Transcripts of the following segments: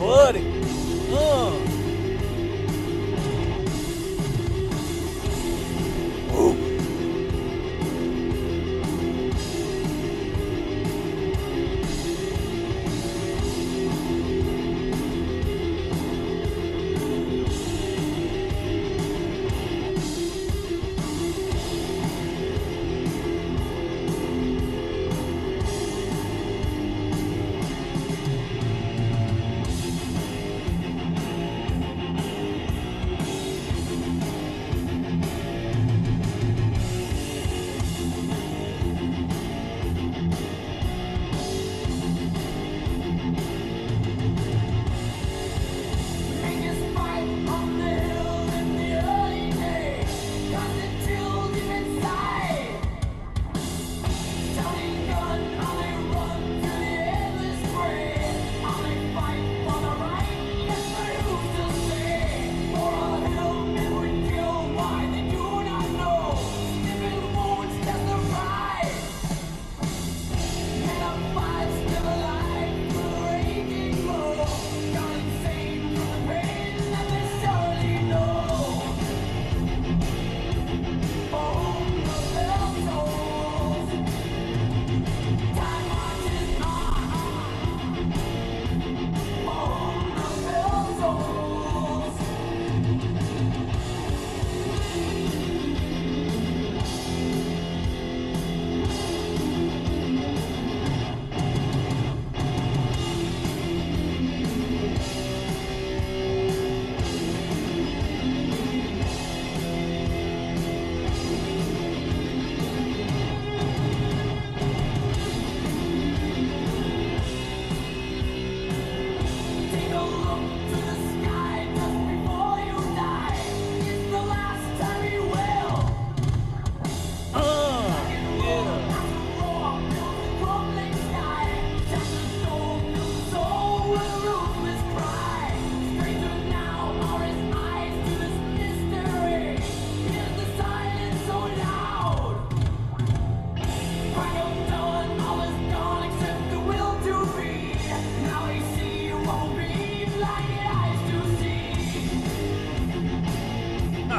buddy.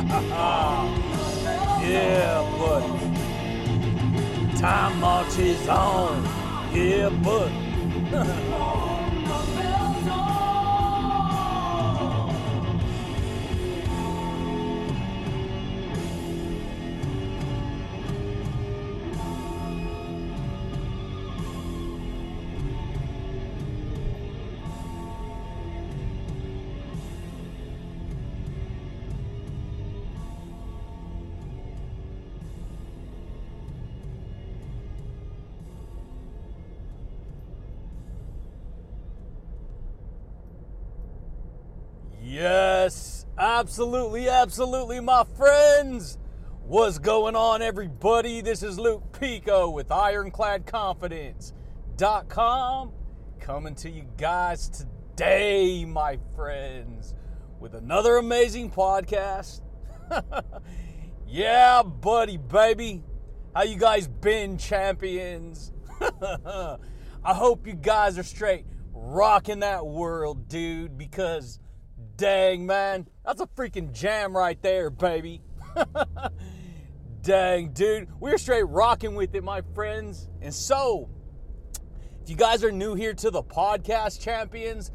yeah, but Time marches on. Yeah, buddy. absolutely, absolutely, my friends. What's going on, everybody? This is Luke Pico with IroncladConfidence.com coming to you guys today, my friends, with another amazing podcast. yeah, buddy, baby. How you guys been, champions? I hope you guys are straight rocking that world, dude, because Dang, man. That's a freaking jam right there, baby. Dang, dude. We're straight rocking with it, my friends. And so, if you guys are new here to the podcast champions,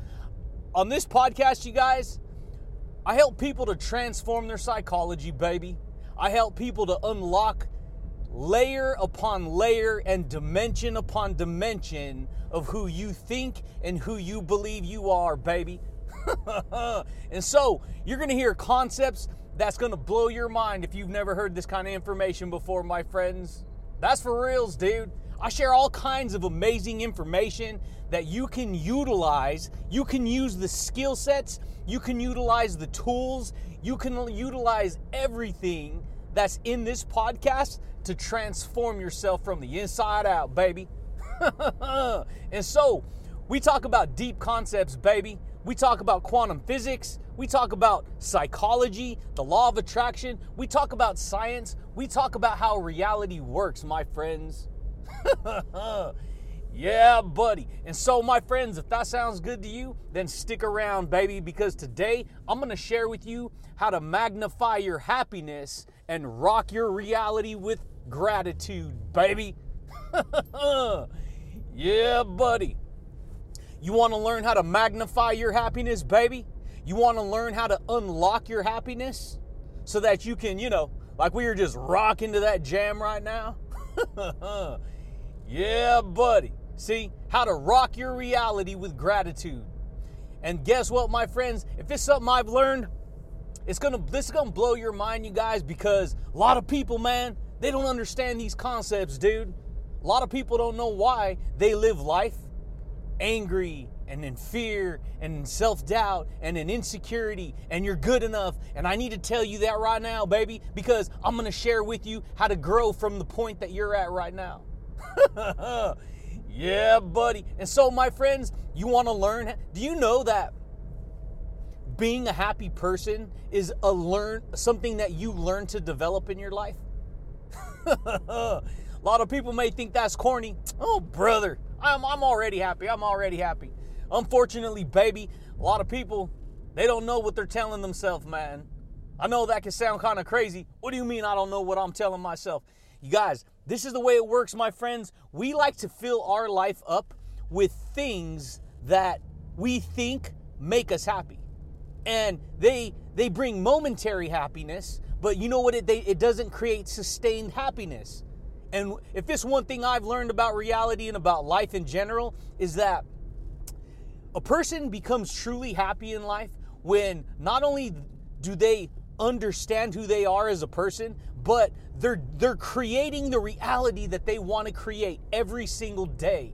on this podcast, you guys, I help people to transform their psychology, baby. I help people to unlock layer upon layer and dimension upon dimension of who you think and who you believe you are, baby. and so you're going to hear concepts that's going to blow your mind if you've never heard this kind of information before, my friends. That's for reals, dude. I share all kinds of amazing information that you can utilize. You can use the skill sets, you can utilize the tools, you can utilize everything that's in this podcast to transform yourself from the inside out, baby. and so, we talk about deep concepts, baby. We talk about quantum physics. We talk about psychology, the law of attraction. We talk about science. We talk about how reality works, my friends. Yeah, buddy. And so, my friends, if that sounds good to you, then stick around, baby, because today I'm going to share with you how to magnify your happiness and rock your reality with gratitude, baby. yeah, buddy. You want to learn how to magnify your happiness, baby? You want to learn how to unlock your happiness so that you can, you know, like we are just rocking to that jam right now? yeah, buddy. See, how to rock your reality with gratitude. And guess what, my friends? If it's something I've learned, it's gonna this is gonna blow your mind, you guys, because a lot of people, man, they don't understand these concepts, dude. A lot of people don't know why they live life angry and in fear and in self-doubt and in insecurity and you're good enough and I need to tell you that right now baby because I'm going to share with you how to grow from the point that you're at right now Yeah, buddy. And so, my friends, you want to learn? Do you know that being a happy person is a learn something that you learn to develop in your life? lot of people may think that's corny. Oh, brother, I'm, I'm already happy. I'm already happy. Unfortunately, baby, a lot of people they don't know what they're telling themselves, man. I know that can sound kind of crazy. What do you mean I don't know what I'm telling myself? You guys, this is the way it works, my friends. We like to fill our life up with things that we think make us happy. And they they bring momentary happiness, but you know what it they, it doesn't create sustained happiness. And if it's one thing I've learned about reality and about life in general is that a person becomes truly happy in life when not only do they understand who they are as a person, but they're they're creating the reality that they want to create every single day.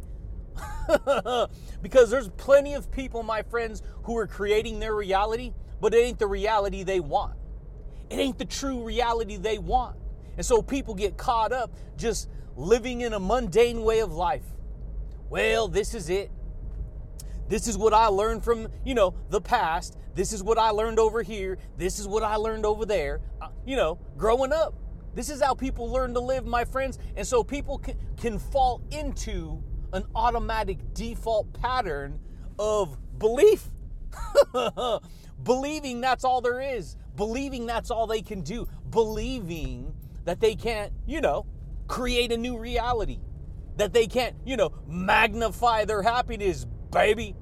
because there's plenty of people, my friends, who are creating their reality, but it ain't the reality they want. It ain't the true reality they want. And so people get caught up just living in a mundane way of life. Well, this is it. This is what I learned from, you know, the past. This is what I learned over here. This is what I learned over there. Uh, you know, growing up. This is how people learn to live, my friends. And so people can, can fall into an automatic default pattern of belief. believing that's all there is. Believing that's all they can do. Believing that they can't, you know, create a new reality. That they can't, you know, magnify their happiness, baby.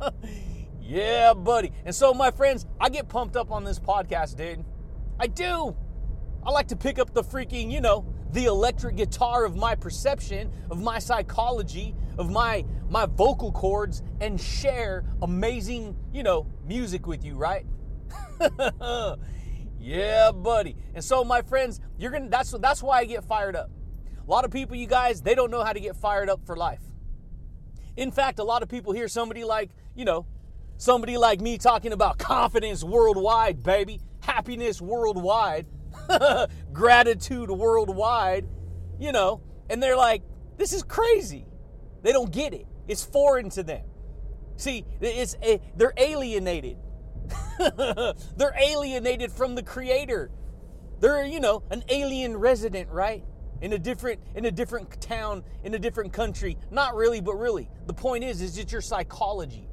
yeah, buddy. And so, my friends, I get pumped up on this podcast, dude. I do. I like to pick up the freaking, you know, the electric guitar of my perception, of my psychology, of my my vocal cords and share amazing, you know, music with you, right? yeah, buddy. And so my friends, you're to that's that's why I get fired up. A lot of people you guys, they don't know how to get fired up for life. In fact, a lot of people hear somebody like, you know, somebody like me talking about confidence worldwide, baby, happiness worldwide gratitude worldwide, you know, and they're like, this is crazy. They don't get it. It's foreign to them. See, it's a, they're alienated. they're alienated from the creator. They're, you know, an alien resident, right? In a different in a different town, in a different country. Not really, but really. The point is is it's your psychology.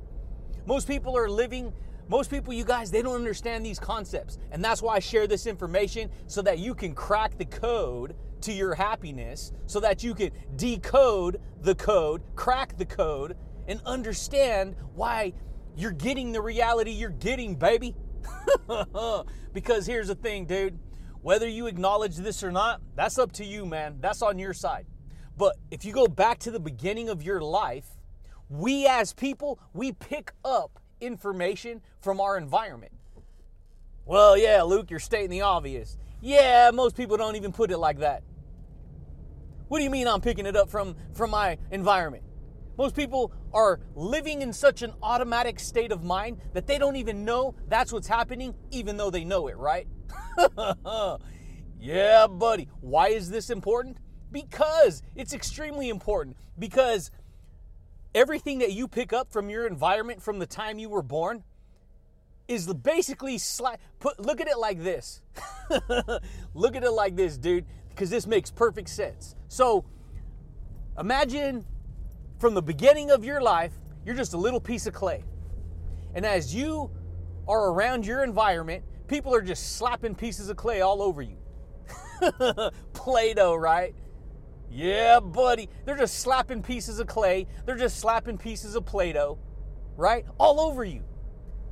Most people are living most people, you guys, they don't understand these concepts. And that's why I share this information so that you can crack the code to your happiness, so that you can decode the code, crack the code, and understand why you're getting the reality you're getting, baby. because here's the thing, dude. Whether you acknowledge this or not, that's up to you, man. That's on your side. But if you go back to the beginning of your life, we as people, we pick up information from our environment. Well, yeah, Luke, you're stating the obvious. Yeah, most people don't even put it like that. What do you mean I'm picking it up from, from my environment? Most people are living in such an automatic state of mind that they don't even know that's what's happening, even though they know it, right? yeah, buddy. Why is this important? Because it's extremely important. Because everything that you pick up from your environment from the time you were born is basically sli- put look at it like this look at it like this dude because this makes perfect sense so imagine from the beginning of your life, you're just a little piece of clay. And as you are around your environment, people are just slapping pieces of clay all over you. Play Doh, right? Yeah, buddy. They're just slapping pieces of clay. They're just slapping pieces of Play Doh, right? All over you.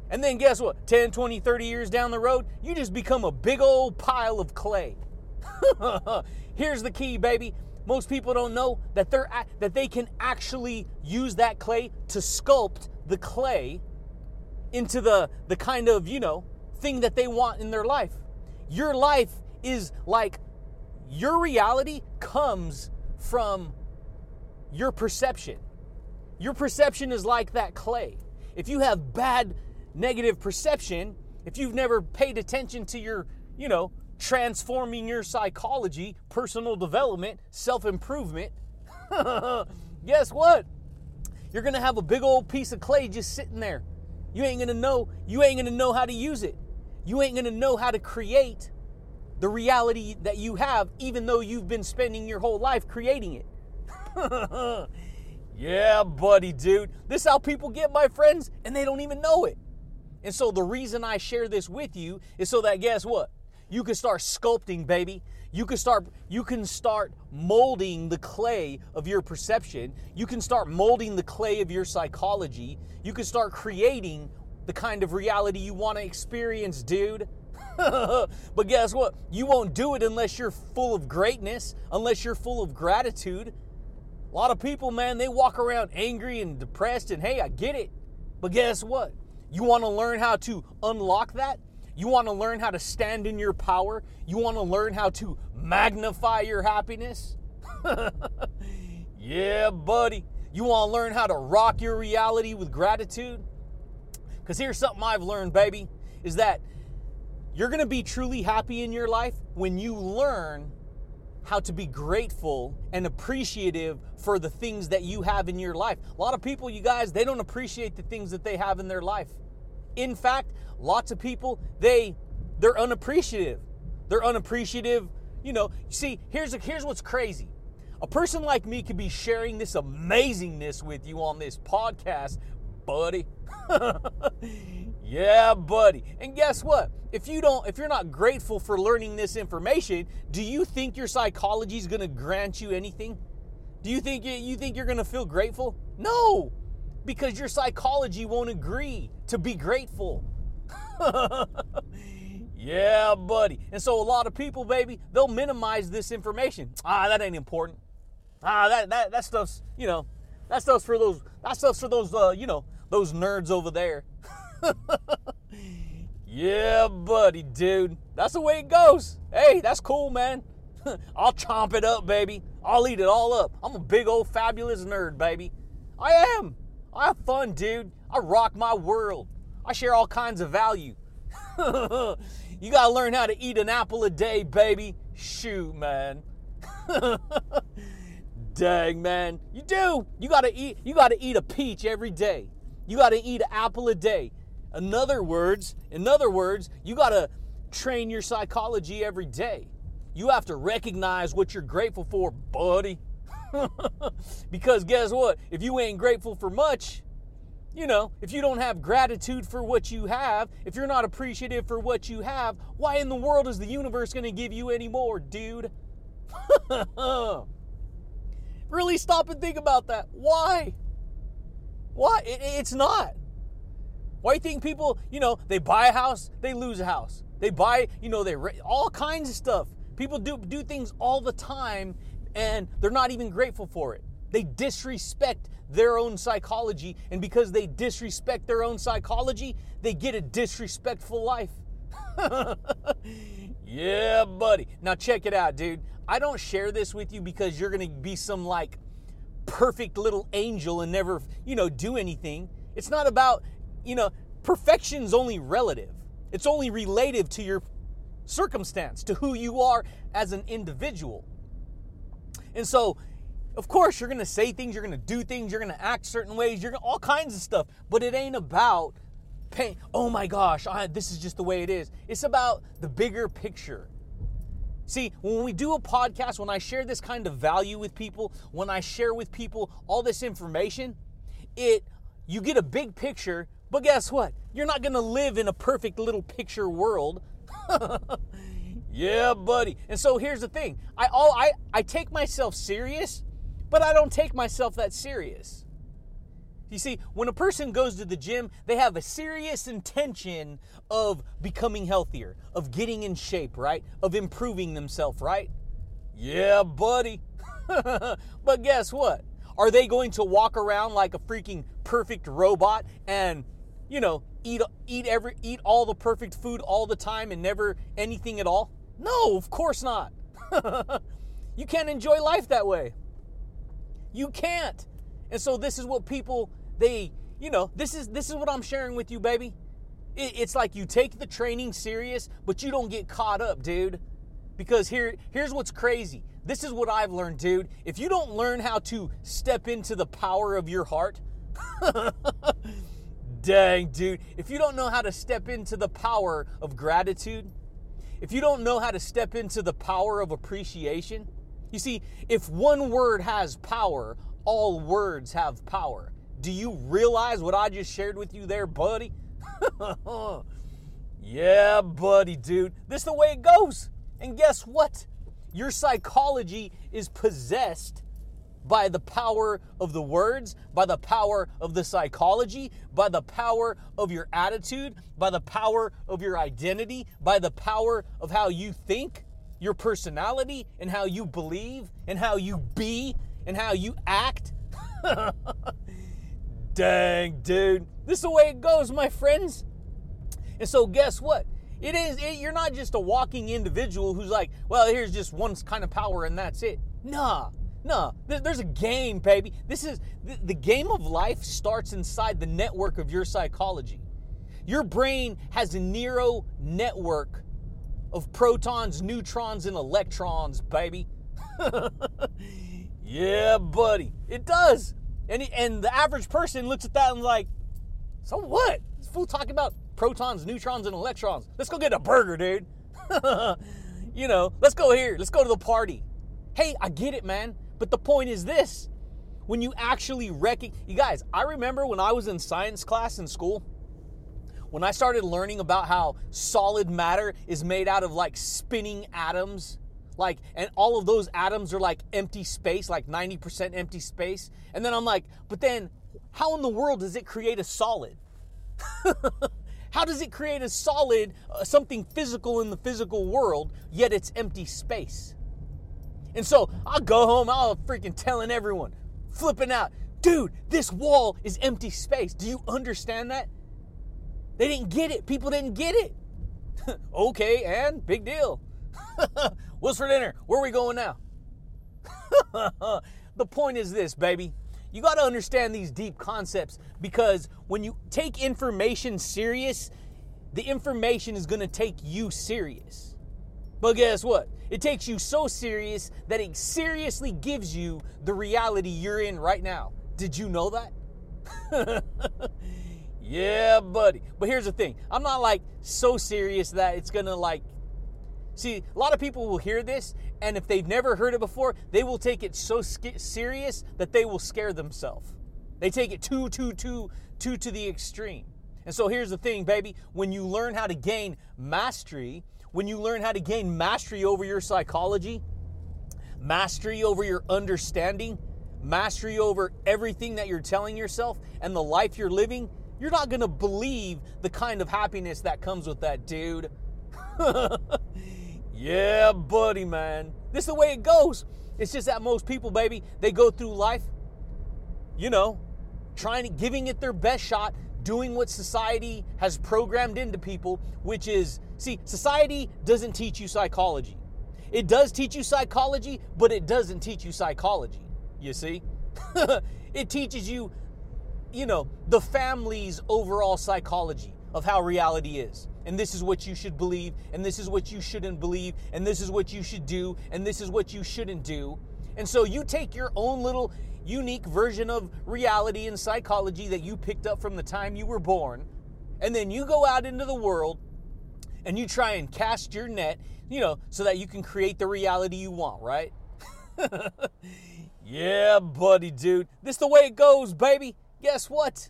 And then guess what? 10, 20, 30 years down the road, you just become a big old pile of clay. Here's the key, baby. Most people don't know that they're that they can actually use that clay to sculpt the clay into the the kind of, you know, thing that they want in their life. Your life is like your reality comes from your perception. Your perception is like that clay. If you have bad negative perception, if you've never paid attention to your, you know, transforming your psychology, personal development, self improvement, guess what? You're gonna have a big old piece of clay just sitting there. You ain't gonna know, you ain't gonna know how to use it. You ain't gonna know how to create the reality that you have, even though you've been spending your whole life creating it. yeah, buddy, dude. This is how people get my friends, and they don't even know it. And so the reason I share this with you is so that guess what? You can start sculpting, baby. You can start you can start molding the clay of your perception. You can start molding the clay of your psychology. You can start creating the kind of reality you want to experience, dude. but guess what? You won't do it unless you're full of greatness, unless you're full of gratitude. A lot of people, man, they walk around angry and depressed, and hey, I get it. But guess what? You want to learn how to unlock that? You want to learn how to stand in your power? You want to learn how to magnify your happiness? yeah, buddy. You want to learn how to rock your reality with gratitude? Because here's something I've learned, baby, is that you're going to be truly happy in your life when you learn how to be grateful and appreciative for the things that you have in your life. A lot of people, you guys, they don't appreciate the things that they have in their life. In fact, lots of people, they they're unappreciative. They're unappreciative, you know. See, here's a, here's what's crazy. A person like me could be sharing this amazingness with you on this podcast, buddy. yeah, buddy. And guess what? If you don't if you're not grateful for learning this information, do you think your psychology is going to grant you anything? Do you think you think you're going to feel grateful? No. Because your psychology won't agree to be grateful. yeah, buddy. And so a lot of people, baby, they'll minimize this information. Ah, that ain't important. Ah, that that that stuff's, you know, that stuff's for those that stuff's for those uh, you know, those nerds over there. yeah, buddy, dude. That's the way it goes. Hey, that's cool, man. I'll chomp it up, baby. I'll eat it all up. I'm a big old fabulous nerd, baby. I am. I have fun, dude. I rock my world. I share all kinds of value. you gotta learn how to eat an apple a day, baby. Shoot, man. Dang, man. You do. You gotta eat. You gotta eat a peach every day. You gotta eat an apple a day. In other words, in other words, you gotta train your psychology every day. You have to recognize what you're grateful for, buddy. because guess what? If you ain't grateful for much, you know, if you don't have gratitude for what you have, if you're not appreciative for what you have, why in the world is the universe going to give you any more, dude? really stop and think about that. Why? Why? It, it's not. Why do you think people, you know, they buy a house, they lose a house. They buy, you know, they all kinds of stuff. People do do things all the time and they're not even grateful for it. They disrespect their own psychology, and because they disrespect their own psychology, they get a disrespectful life. yeah, buddy. Now, check it out, dude. I don't share this with you because you're going to be some like perfect little angel and never, you know, do anything. It's not about, you know, perfection's only relative. It's only relative to your circumstance, to who you are as an individual. And so, of course, you're going to say things, you're going to do things, you're going to act certain ways, you're gonna, all kinds of stuff. But it ain't about pain. Oh my gosh, I, this is just the way it is. It's about the bigger picture. See, when we do a podcast, when I share this kind of value with people, when I share with people all this information, it you get a big picture, but guess what? You're not going to live in a perfect little picture world. yeah, buddy. And so here's the thing. I all I I take myself serious, but I don't take myself that serious. You see, when a person goes to the gym, they have a serious intention of becoming healthier, of getting in shape, right? Of improving themselves, right? Yeah, buddy. but guess what? Are they going to walk around like a freaking perfect robot and, you know, eat eat every eat all the perfect food all the time and never anything at all? No, of course not. you can't enjoy life that way. You can't. And so this is what people they, you know, this is this is what I'm sharing with you, baby. It, it's like you take the training serious, but you don't get caught up, dude. Because here here's what's crazy. This is what I've learned, dude. If you don't learn how to step into the power of your heart, dang, dude. If you don't know how to step into the power of gratitude, if you don't know how to step into the power of appreciation, you see, if one word has power, all words have power. Do you realize what I just shared with you there, buddy? yeah, buddy, dude. This is the way it goes. And guess what? Your psychology is possessed by the power of the words, by the power of the psychology, by the power of your attitude, by the power of your identity, by the power of how you think, your personality, and how you believe, and how you be, and how you act. Dang, dude. This is the way it goes, my friends. And so, guess what? It is, it, you're not just a walking individual who's like, well, here's just one kind of power and that's it. Nah, nah. There's a game, baby. This is, the, game of life starts inside the network of your psychology. Your brain has a neural network of protons, neutrons, and electrons, baby. yeah, buddy. It does. And, and the average person looks at that and like, so what? This fool talking about protons, neutrons, and electrons. Let's go get a burger, dude. you know, let's go here. Let's go to the party. Hey, I get it, man. But the point is this when you actually recognize, you guys, I remember when I was in science class in school, when I started learning about how solid matter is made out of like spinning atoms like and all of those atoms are like empty space like 90% empty space. And then i'm like but then how in the world does it create a solid? How does it create a solid uh, something physical in the physical world yet it's empty space and so i'll go home i'll freaking telling everyone flipping out dude this wall is empty space do you understand that they didn't get it people didn't get it okay and big deal What's for dinner? Where are we going now? the point is this, baby. You got to understand these deep concepts because when you take information serious, the information is going to take you serious. But guess what? It takes you so serious that it seriously gives you the reality you're in right now. Did you know that? yeah, buddy. But here's the thing I'm not like so serious that it's to like See, a lot of people will hear this, and if they've never heard it before, they will take it so serious that they will scare themselves. They take it too, too, too, too to the extreme. And so here's the thing, baby. When you learn how to gain mastery, when you learn how to gain mastery over your psychology, mastery over your understanding, mastery over everything that you're telling yourself and the life you're living, you're not gonna believe the kind of happiness that comes with that, dude. Yeah, buddy, man. This is the way it goes. It's just that most people, baby, they go through life, you know, trying to giving it their best shot, doing what society has programmed into people, which is see, society doesn't teach you psychology. It does teach you psychology, but it doesn't teach you psychology. You see? it teaches you, you know, the family's overall psychology of how reality is and this is what you should believe, and this is what you shouldn't believe, and this is what you should do, and this is what you shouldn't do. And so you take your own little unique version of reality and psychology that you picked up from the time you were born, and then you go out into the world and you try and cast your net, you know, so that you can create the reality you want, right? yeah, buddy, dude. This the way it goes, baby. Guess what?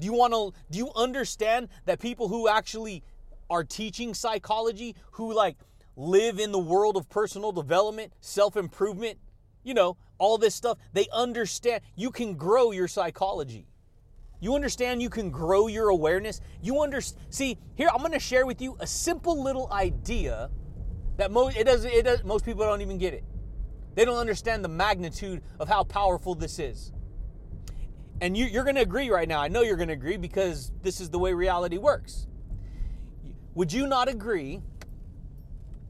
Do you want to do you understand that people who actually are teaching psychology, who like live in the world of personal development, self-improvement, you know, all this stuff, they understand you can grow your psychology. You understand you can grow your awareness. You understand. See, here I'm going to share with you a simple little idea that most it doesn't. It does. Most people don't even get it. They don't understand the magnitude of how powerful this is. And you, you're going to agree right now. I know you're going to agree because this is the way reality works. Would you not agree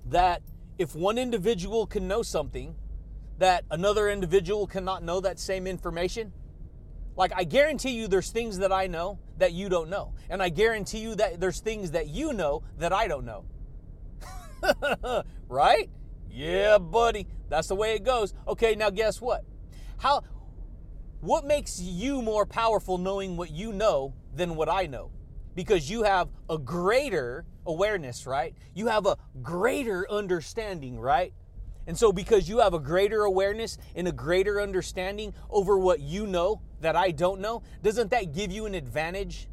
that if one individual can know something, that another individual cannot know that same information? Like, I guarantee you there's things that I know that you don't know. And I guarantee you that there's things that you know that I don't know. right? Yeah, buddy. That's the way it goes. Okay, now guess what? How what makes you more powerful knowing what you know than what I know? Because you have a greater awareness, right? You have a greater understanding, right? And so, because you have a greater awareness and a greater understanding over what you know that I don't know, doesn't that give you an advantage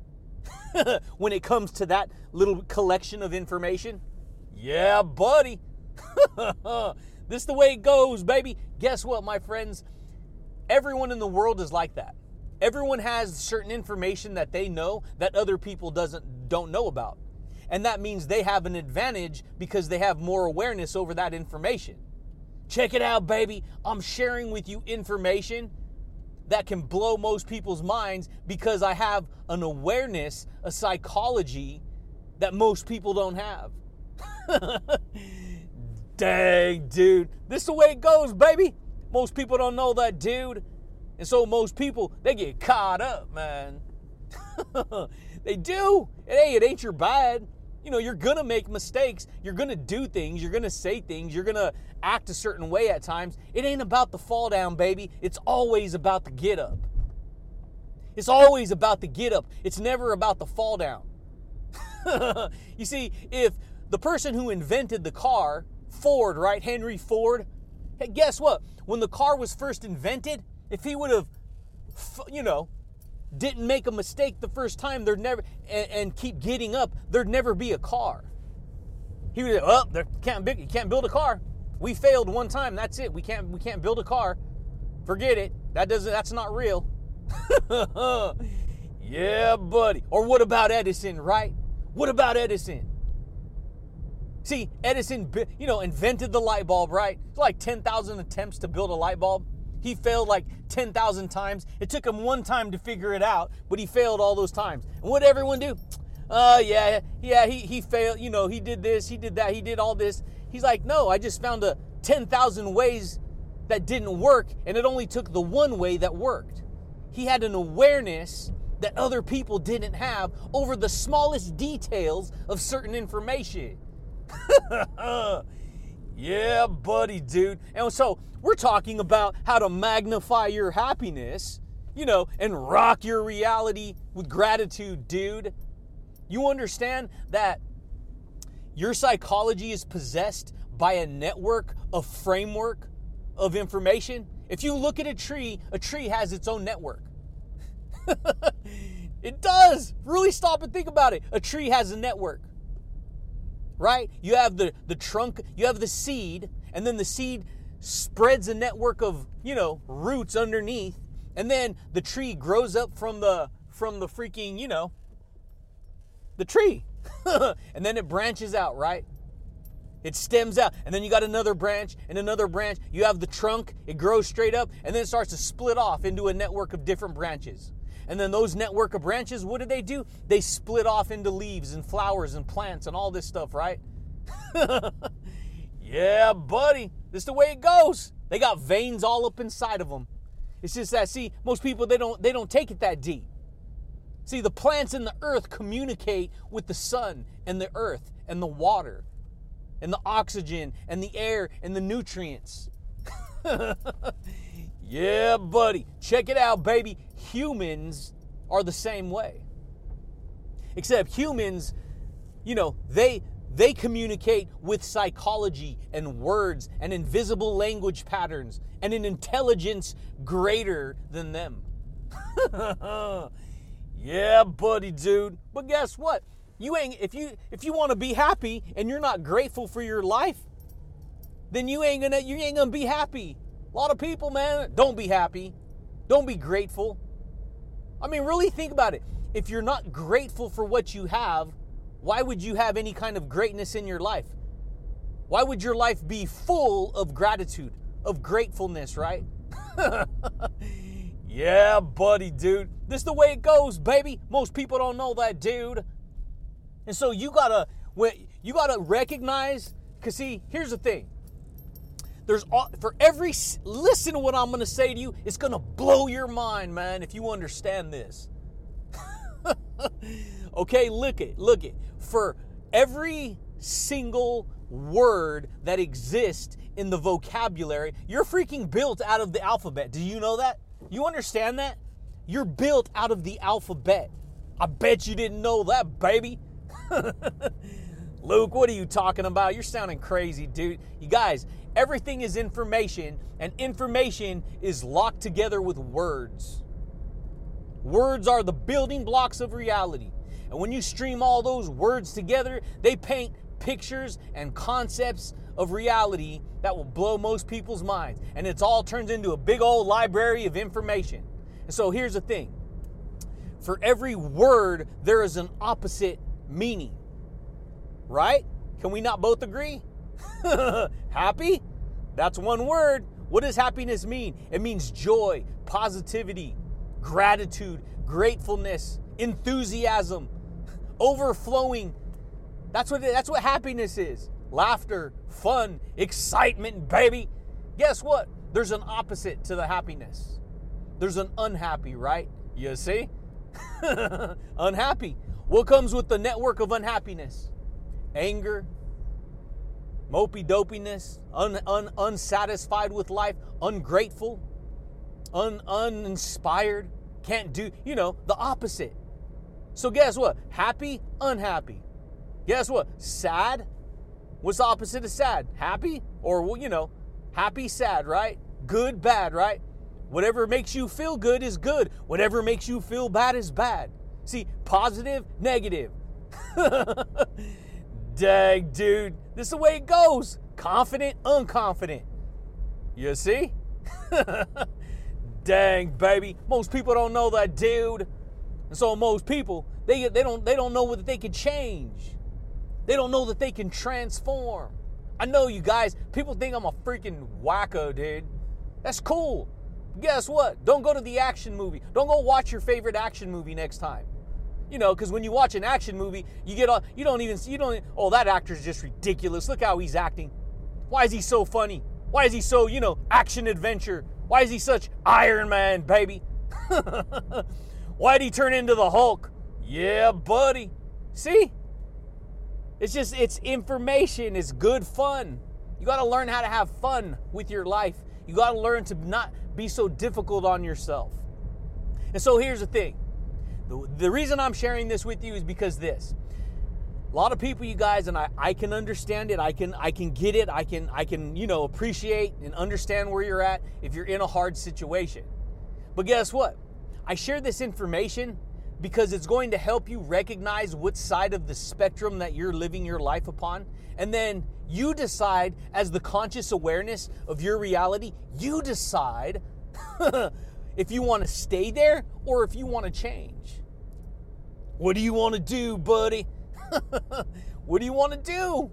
when it comes to that little collection of information? Yeah, buddy. this is the way it goes, baby. Guess what, my friends? Everyone in the world is like that. Everyone has certain information that they know that other people doesn't don't know about. And that means they have an advantage because they have more awareness over that information. Check it out, baby. I'm sharing with you information that can blow most people's minds because I have an awareness, a psychology that most people don't have. Dang, dude. This is the way it goes, baby. Most people don't know that, dude. And so most people, they get caught up, man. they do. and Hey, it ain't your bad. You know, you're gonna make mistakes. You're gonna do things. You're gonna say things. You're gonna act a certain way at times. It ain't about the fall down, baby. It's always about the get up. It's always about the get up. It's never about the fall down. you see, if the person who invented the car, Ford, right? Henry Ford. Hey, guess what? When the car was first invented, if he would have, you know, didn't make a mistake the first time, there'd never and, and keep getting up, there'd never be a car. He would, oh, there can't be, you can't build a car. We failed one time. That's it. We can't we can't build a car. Forget it. That doesn't. That's not real. yeah, buddy. Or what about Edison? Right? What about Edison? See, Edison, you know, invented the light bulb, right? It's like 10,000 attempts to build a light bulb. He failed like 10,000 times. It took him one time to figure it out, but he failed all those times. And what did everyone do? Uh, yeah, yeah, he, he failed. You know, he did this, he did that, he did all this. He's like, no, I just found a 10,000 ways that didn't work, and it only took the one way that worked. He had an awareness that other people didn't have over the smallest details of certain information. yeah, buddy, dude. And so we're talking about how to magnify your happiness, you know, and rock your reality with gratitude, dude. You understand that your psychology is possessed by a network of framework of information? If you look at a tree, a tree has its own network. it does. Really stop and think about it. A tree has a network right? You have the, the trunk, you have the seed, and then the seed spreads a network of, you know, roots underneath, and then the tree grows up from the from the freaking, you know, the tree. and then it branches out, right? It stems out, and then you got another branch and another branch. You have the trunk, it grows straight up, and then it starts to split off into a network of different branches. And then those network of branches, what do they do? They split off into leaves and flowers and plants and all this stuff, right? yeah, buddy. This is the way it goes. They got veins all up inside of them. It's just that see, most people they don't they don't take it that deep. See, the plants in the earth communicate with the sun and the earth and the water and the oxygen and the air and the nutrients. yeah, buddy. Check it out, baby humans are the same way. Except humans, you know, they they communicate with psychology and words and invisible language patterns and an intelligence greater than them. yeah, buddy, dude. But guess what? You ain't if you if you want to be happy and you're not grateful for your life, then you ain't gonna you ain't gonna be happy. A lot of people, man, don't be happy. Don't be grateful. I mean, really think about it. If you're not grateful for what you have, why would you have any kind of greatness in your life? Why would your life be full of gratitude, of gratefulness, right? yeah, buddy, dude. This is the way it goes, baby. Most people don't know that, dude. And so you gotta, you gotta recognize. Cause see, here's the thing. There's for every listen to what I'm gonna say to you. It's gonna blow your mind, man, if you understand this. okay, look it, look it. For every single word that exists in the vocabulary, you're freaking built out of the alphabet. Do you know that? You understand that? You're built out of the alphabet. I bet you didn't know that, baby. Luke, what are you talking about? You're sounding crazy, dude. You guys, everything is information, and information is locked together with words. Words are the building blocks of reality. And when you stream all those words together, they paint pictures and concepts of reality that will blow most people's minds. And it's all turns into a big old library of information. And so here's the thing for every word, there is an opposite meaning. Right? Can we not both agree? Happy? That's one word. What does happiness mean? It means joy, positivity, gratitude, gratefulness, enthusiasm, overflowing. That's what that's what happiness is. Laughter, fun, excitement, baby. Guess what? There's an opposite to the happiness. There's an unhappy, right? You see? unhappy. What comes with the network of unhappiness? Anger, mopey dopiness, un, un, unsatisfied with life, ungrateful, un, uninspired, can't do, you know, the opposite. So guess what? Happy, unhappy. Guess what? Sad. What's the opposite of sad? Happy? Or, well, you know, happy, sad, right? Good, bad, right? Whatever makes you feel good is good. Whatever makes you feel bad is bad. See, positive, negative. Dang, dude. This is the way it goes. Confident, unconfident. You see? Dang, baby. Most people don't know that, dude. And so most people, they, they don't they don't know that they can change. They don't know that they can transform. I know you guys, people think I'm a freaking wacko, dude. That's cool. Guess what? Don't go to the action movie. Don't go watch your favorite action movie next time. You know, because when you watch an action movie, you get all, you don't even, see, you don't, oh, that actor's just ridiculous. Look how he's acting. Why is he so funny? Why is he so, you know, action adventure? Why is he such Iron Man, baby? Why'd he turn into the Hulk? Yeah, buddy. See? It's just, it's information, it's good fun. You got to learn how to have fun with your life. You got to learn to not be so difficult on yourself. And so here's the thing the, the reason I'm sharing this with you is because this. A lot of people, you guys, and I, I can understand it. I can I can get it. I can I can, you know, appreciate and understand where you're at if you're in a hard situation. But guess what? I share this information because it's going to help you recognize what side of the spectrum that you're living your life upon. And then you decide, as the conscious awareness of your reality, you decide if you want to stay there or if you want to change. What do you want to do, buddy? what do you want to do?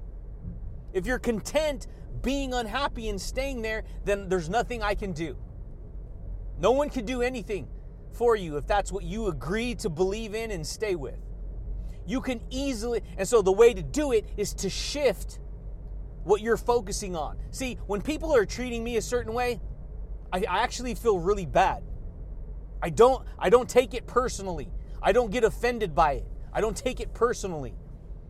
If you're content being unhappy and staying there, then there's nothing I can do. No one can do anything for you if that's what you agree to believe in and stay with. You can easily, and so the way to do it is to shift what you're focusing on. See, when people are treating me a certain way, I, I actually feel really bad. I don't I don't take it personally. I don't get offended by it. I don't take it personally.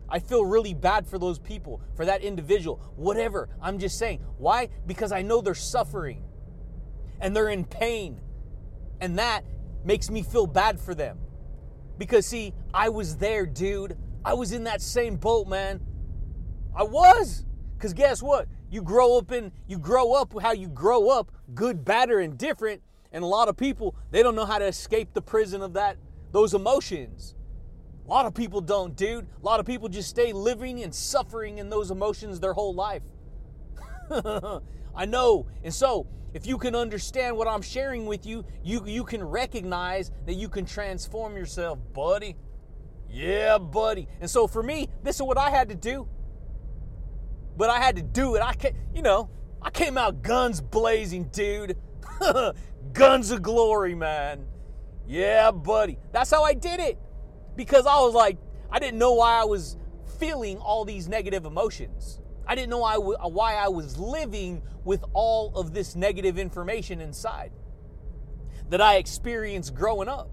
I feel really bad for those people, for that individual, whatever. I'm just saying. Why? Because I know they're suffering and they're in pain. And that makes me feel bad for them. Because, see, I was there, dude. I was in that same boat, man. I was. Cause guess what? You grow up in you grow up how you grow up, good, bad, or indifferent, and a lot of people they don't know how to escape the prison of that those emotions. A lot of people don't, dude. A lot of people just stay living and suffering in those emotions their whole life. I know. And so, if you can understand what I'm sharing with you, you you can recognize that you can transform yourself, buddy. Yeah, buddy. And so for me, this is what I had to do. But I had to do it. I can you know, I came out guns blazing, dude. guns of glory, man. Yeah, buddy. That's how I did it. Because I was like, I didn't know why I was feeling all these negative emotions. I didn't know why I was living with all of this negative information inside that I experienced growing up.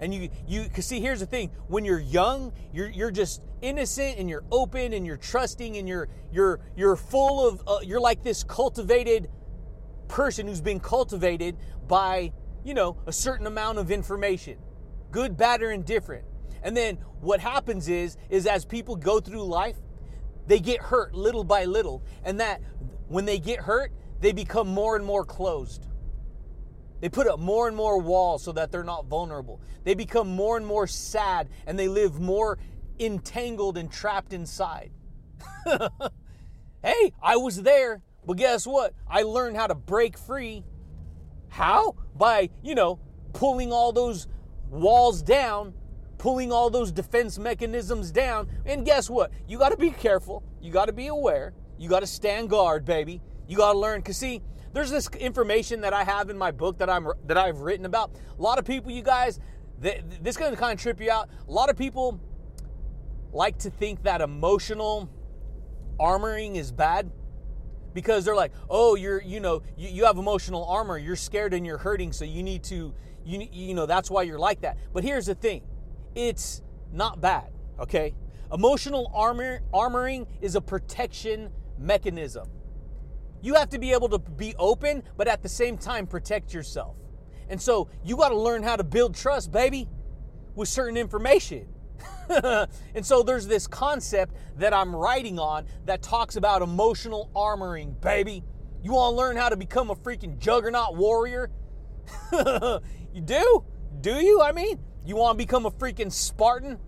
And you, you, cause see, here's the thing: when you're young, you're you're just innocent and you're open and you're trusting and you're you're you're full of, uh, you're like this cultivated person who's been cultivated by you know a certain amount of information, good, bad, or indifferent. And then what happens is, is as people go through life, they get hurt little by little, and that when they get hurt, they become more and more closed. They put up more and more walls so that they're not vulnerable. They become more and more sad and they live more entangled and trapped inside. hey, I was there, but guess what? I learned how to break free. How? By, you know, pulling all those walls down, pulling all those defense mechanisms down. And guess what? You got to be careful. You got to be aware. You got to stand guard, baby. You got to learn. Cause see, there's this information that I have in my book that I'm that I've written about. A lot of people, you guys, this is going to kind of trip you out. A lot of people like to think that emotional armoring is bad because they're like, oh, you're, you know, you, you have emotional armor. You're scared and you're hurting, so you need to, you, you know, that's why you're like that. But here's the thing, it's not bad. Okay, emotional armor armoring is a protection mechanism. You have to be able to be open, but at the same time, protect yourself. And so you got to learn how to build trust, baby, with certain information. and so there's this concept that I'm writing on that talks about emotional armoring, baby. You want to learn how to become a freaking juggernaut warrior? you do? Do you? I mean, you want to become a freaking Spartan?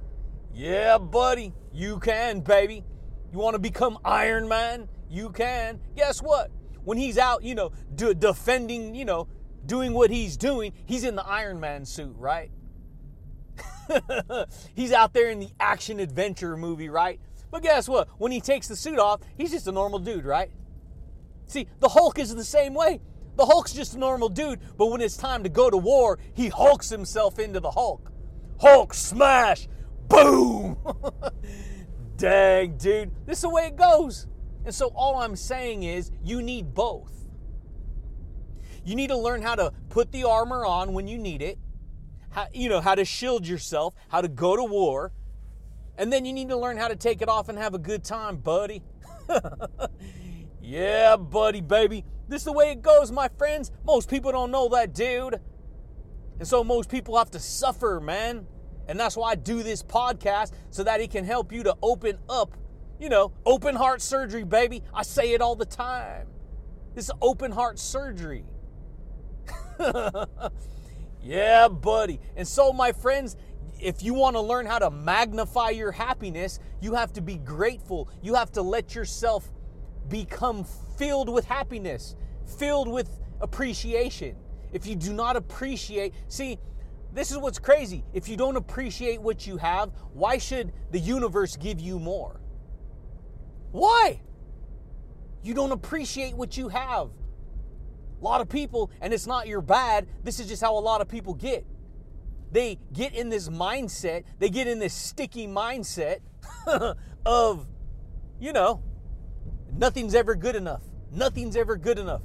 Yeah, buddy, you can, baby. You want to become Iron Man? You can. Guess what? When he's out, you know, defending, you know, doing what he's doing, he's in the Iron Man suit, right? he's out there in the action adventure movie, right? But guess what? When he takes the suit off, he's just a normal dude, right? See, the Hulk is the same way. The Hulk's just a normal dude, but when it's time to go to war, he hulks himself into the Hulk. Hulk smash! Boom! Dang, dude. This is the way it goes. And so all I'm saying is you need both. You need to learn how to put the armor on when you need it, how, you know, how to shield yourself, how to go to war, and then you need to learn how to take it off and have a good time, buddy. yeah, buddy, baby. This is the way it goes, my friends. Most people don't know that, dude. And so most people have to suffer, man. And that's why I do this podcast so that it can help you to open up you know, open heart surgery, baby. I say it all the time. This is open heart surgery. yeah, buddy. And so, my friends, if you want to learn how to magnify your happiness, you have to be grateful. You have to let yourself become filled with happiness, filled with appreciation. If you do not appreciate, see, this is what's crazy. If you don't appreciate what you have, why should the universe give you more? Why? You don't appreciate what you have. A lot of people, and it's not your bad, this is just how a lot of people get. They get in this mindset, they get in this sticky mindset of, you know, nothing's ever good enough. Nothing's ever good enough.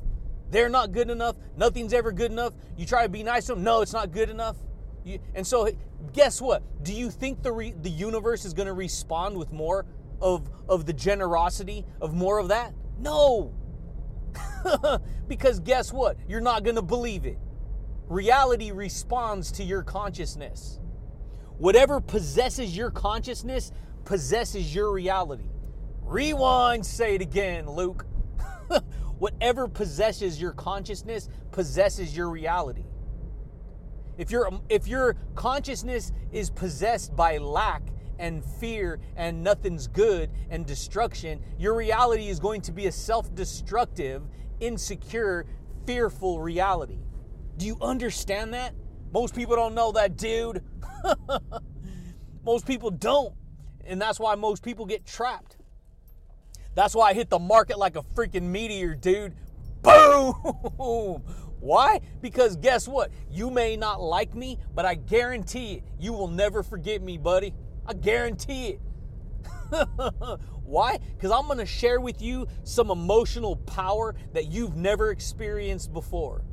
They're not good enough. Nothing's ever good enough. You try to be nice to them. No, it's not good enough. You, and so, guess what? Do you think the re, the universe is going to respond with more of, of the generosity, of more of that? No. because guess what? You're not going to believe it. Reality responds to your consciousness. Whatever possesses your consciousness possesses your reality. Rewind, say it again, Luke. Whatever possesses your consciousness possesses your reality. If your if your consciousness is possessed by lack and fear and nothing's good and destruction, your reality is going to be a self-destructive, insecure, fearful reality. Do you understand that? Most people don't know that, dude. most people don't. And that's why most people get trapped. That's why I hit the market like a freaking meteor, dude. Boom! Why? Because guess what? You may not like me, but I guarantee it, you will never forget me, buddy. I guarantee it. Why? Because I'm going to share with you some emotional power that you've never experienced before.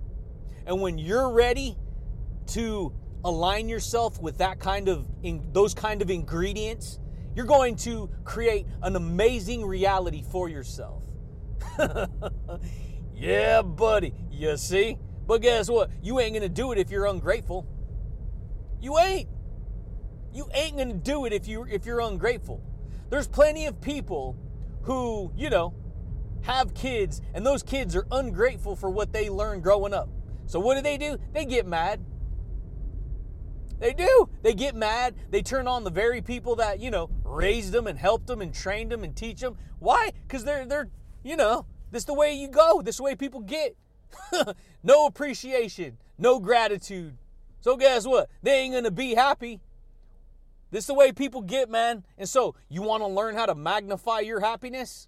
And when you're ready to align yourself with that kind of in, those kind of ingredients, you're going to create an amazing reality for yourself. yeah, buddy. You see? But guess what? You ain't going to do it if you're ungrateful. You ain't. You ain't to do it if you if you're ungrateful. There's plenty of people who, you know, have kids and those kids are ungrateful for what they learned growing up. So what do they do? They get mad. They do. They get mad. They turn on the very people that, you know, raised them and helped them and trained them and teach them. Why? Cuz they're they're, you know, this the way you go. This the way people get. no appreciation, no gratitude. So guess what? They ain't going to be happy. This is the way people get, man. And so, you want to learn how to magnify your happiness?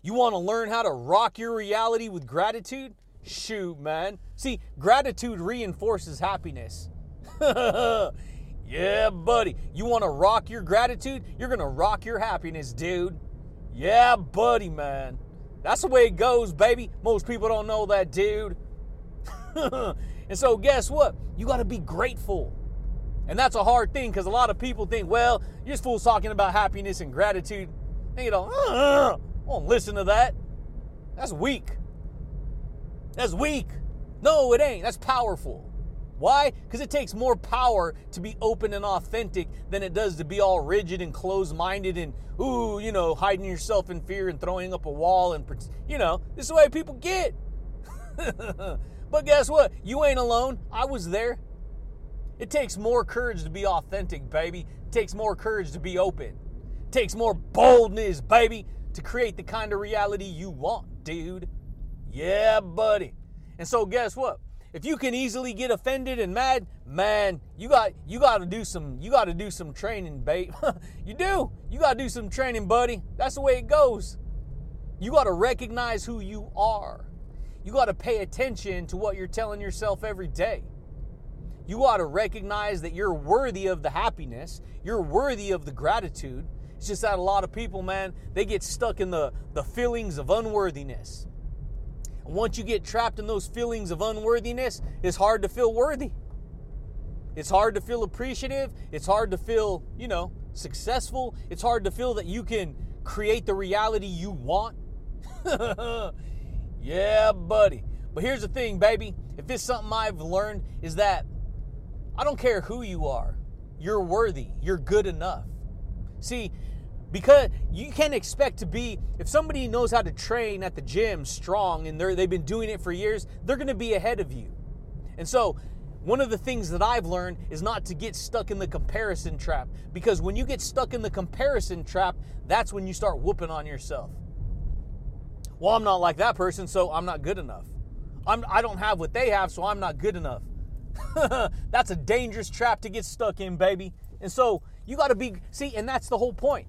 You want to learn how to rock your reality with gratitude? Shoot, man. See, gratitude reinforces happiness. yeah, buddy. You want to rock your gratitude? You're going to rock your happiness, dude. Yeah, buddy, man. That's the way it goes, baby. Most people don't know that, dude. and so, guess what? You got to be grateful. And that's a hard thing because a lot of people think, well, you're just fools talking about happiness and gratitude. And you know, uh, I won't listen to that. That's weak. That's weak. No, it ain't. That's powerful. Why? Because it takes more power to be open and authentic than it does to be all rigid and closed minded and, ooh, you know, hiding yourself in fear and throwing up a wall and, you know, this is the way people get. but guess what? You ain't alone. I was there. It takes more courage to be authentic, baby. It takes more courage to be open. It takes more boldness, baby, to create the kind of reality you want, dude. Yeah, buddy. And so guess what? If you can easily get offended and mad, man, you got you got to do some you got to do some training, babe. you do. You got to do some training, buddy. That's the way it goes. You got to recognize who you are. You got to pay attention to what you're telling yourself every day. You ought to recognize that you're worthy of the happiness, you're worthy of the gratitude. It's just that a lot of people, man, they get stuck in the, the feelings of unworthiness. And once you get trapped in those feelings of unworthiness, it's hard to feel worthy. It's hard to feel appreciative. It's hard to feel, you know, successful. It's hard to feel that you can create the reality you want. yeah, buddy. But here's the thing, baby. If it's something I've learned, is that I don't care who you are, you're worthy, you're good enough. See, because you can't expect to be if somebody knows how to train at the gym strong and they've been doing it for years they're going to be ahead of you. And so one of the things that i've learned is not to get stuck in the comparison trap because when you get stuck in the comparison trap that's when you start whooping on yourself. Well i'm not like that person so i'm not good enough. I'm, i don't have what they have so i'm not good enough that's a dangerous trap to get stuck in baby and so you got to be see and that's the whole point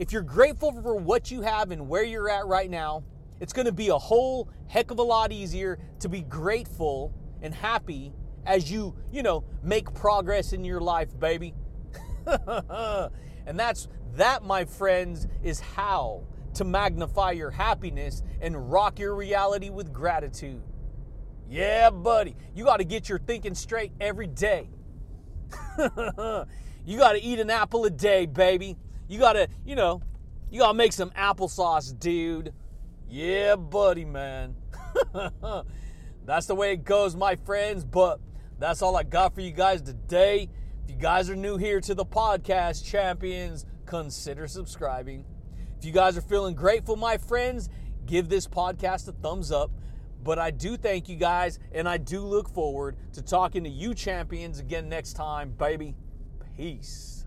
if you're grateful for what you have and where you're at right now, it's going to be a whole heck of a lot easier to be grateful and happy as you, you know, make progress in your life, baby. and that's that, my friends, is how to magnify your happiness and rock your reality with gratitude. Yeah, buddy, you got to get your thinking straight every day. you got to eat an apple a day, baby. You gotta, you know, you gotta make some applesauce, dude. Yeah, buddy, man. that's the way it goes, my friends. But that's all I got for you guys today. If you guys are new here to the podcast, champions, consider subscribing. If you guys are feeling grateful, my friends, give this podcast a thumbs up. But I do thank you guys, and I do look forward to talking to you champions again next time, baby. Peace.